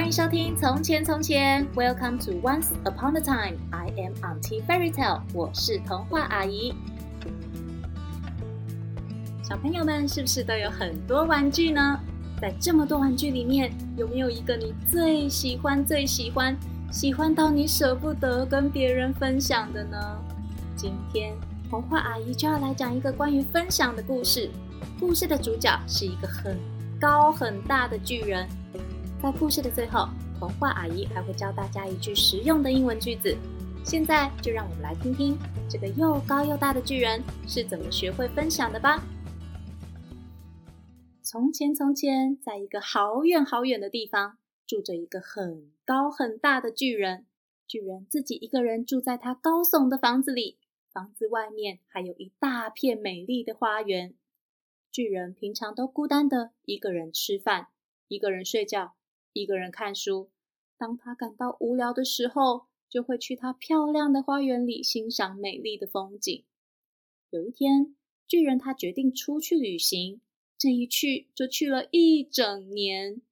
欢迎收听《从前从前》，Welcome to Once Upon a Time。I am Auntie Fairy Tale，我是童话阿姨。小朋友们是不是都有很多玩具呢？在这么多玩具里面，有没有一个你最喜欢、最喜欢、喜欢到你舍不得跟别人分享的呢？今天童话阿姨就要来讲一个关于分享的故事。故事的主角是一个很高很大的巨人。在故事的最后，童话阿姨还会教大家一句实用的英文句子。现在就让我们来听听这个又高又大的巨人是怎么学会分享的吧。从前，从前，在一个好远好远的地方，住着一个很高很大的巨人。巨人自己一个人住在他高耸的房子里，房子外面还有一大片美丽的花园。巨人平常都孤单的一个人吃饭，一个人睡觉。一个人看书，当他感到无聊的时候，就会去他漂亮的花园里欣赏美丽的风景。有一天，巨人他决定出去旅行，这一去就去了一整年。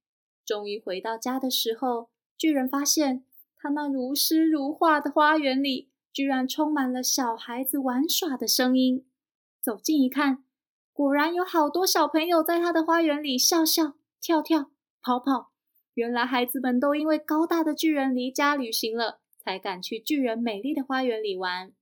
终于回到家的时候，巨人发现他那如诗如画的花园里，居然充满了小孩子玩耍的声音。走近一看，果然有好多小朋友在他的花园里笑笑、跳跳、跑跑。原来孩子们都因为高大的巨人离家旅行了，才敢去巨人美丽的花园里玩。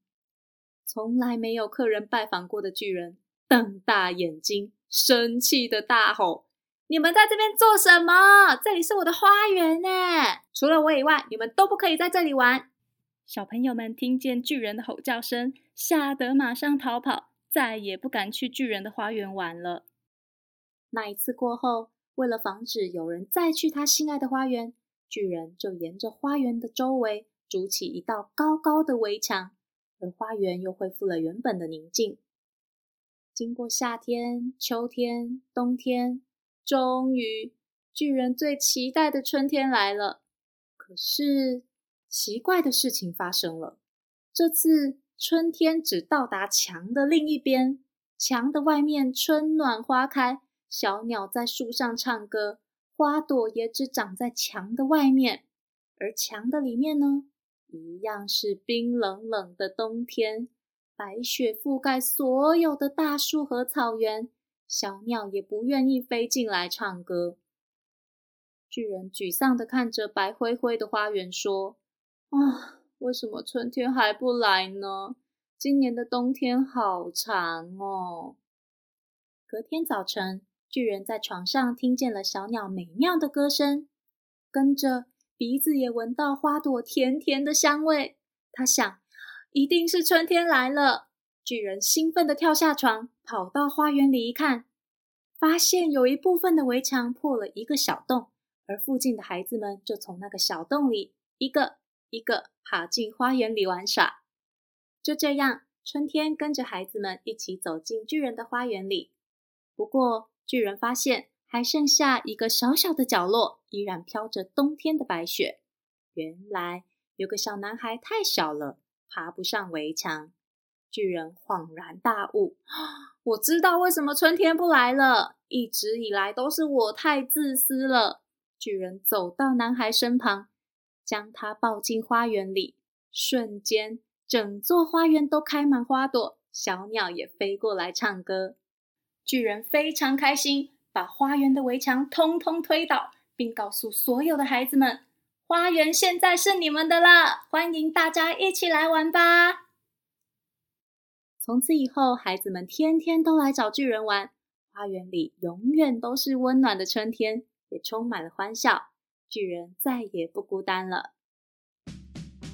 从来没有客人拜访过的巨人瞪大眼睛，生气的大吼：“你们在这边做什么？这里是我的花园呢！除了我以外，你们都不可以在这里玩。”小朋友们听见巨人的吼叫声，吓得马上逃跑，再也不敢去巨人的花园玩了。那一次过后，为了防止有人再去他心爱的花园，巨人就沿着花园的周围筑起一道高高的围墙，而花园又恢复了原本的宁静。经过夏天、秋天、冬天，终于巨人最期待的春天来了。可是奇怪的事情发生了，这次春天只到达墙的另一边，墙的外面春暖花开。小鸟在树上唱歌，花朵也只长在墙的外面，而墙的里面呢，一样是冰冷冷的冬天，白雪覆盖所有的大树和草原，小鸟也不愿意飞进来唱歌。巨人沮丧地看着白灰灰的花园，说：“啊，为什么春天还不来呢？今年的冬天好长哦。”隔天早晨。巨人在床上听见了小鸟美妙的歌声，跟着鼻子也闻到花朵甜甜的香味。他想，一定是春天来了。巨人兴奋地跳下床，跑到花园里一看，发现有一部分的围墙破了一个小洞，而附近的孩子们就从那个小洞里一个一个爬进花园里玩耍。就这样，春天跟着孩子们一起走进巨人的花园里。不过，巨人发现还剩下一个小小的角落，依然飘着冬天的白雪。原来有个小男孩太小了，爬不上围墙。巨人恍然大悟：“ 我知道为什么春天不来了，一直以来都是我太自私了。”巨人走到男孩身旁，将他抱进花园里。瞬间，整座花园都开满花朵，小鸟也飞过来唱歌。巨人非常开心，把花园的围墙通通推倒，并告诉所有的孩子们：“花园现在是你们的了，欢迎大家一起来玩吧！”从此以后，孩子们天天都来找巨人玩，花园里永远都是温暖的春天，也充满了欢笑。巨人再也不孤单了。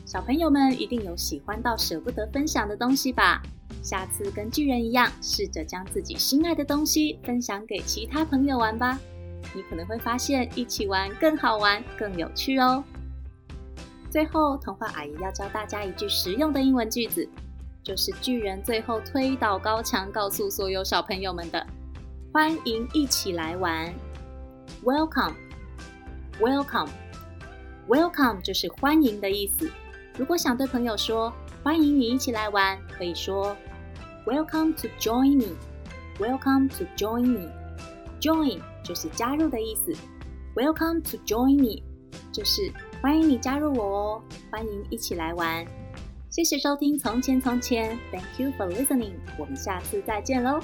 小朋友们一定有喜欢到舍不得分享的东西吧？下次跟巨人一样，试着将自己心爱的东西分享给其他朋友玩吧。你可能会发现一起玩更好玩、更有趣哦。最后，童话阿姨要教大家一句实用的英文句子，就是巨人最后推倒高墙，告诉所有小朋友们的：“欢迎一起来玩。”Welcome，Welcome，Welcome 就是欢迎的意思。如果想对朋友说欢迎你一起来玩，可以说。Welcome to join me. Welcome to join me. Join 就是加入的意思。Welcome to join me. 就是欢迎你加入我哦，欢迎一起来玩。谢谢收听《从前从前》，Thank you for listening。我们下次再见喽。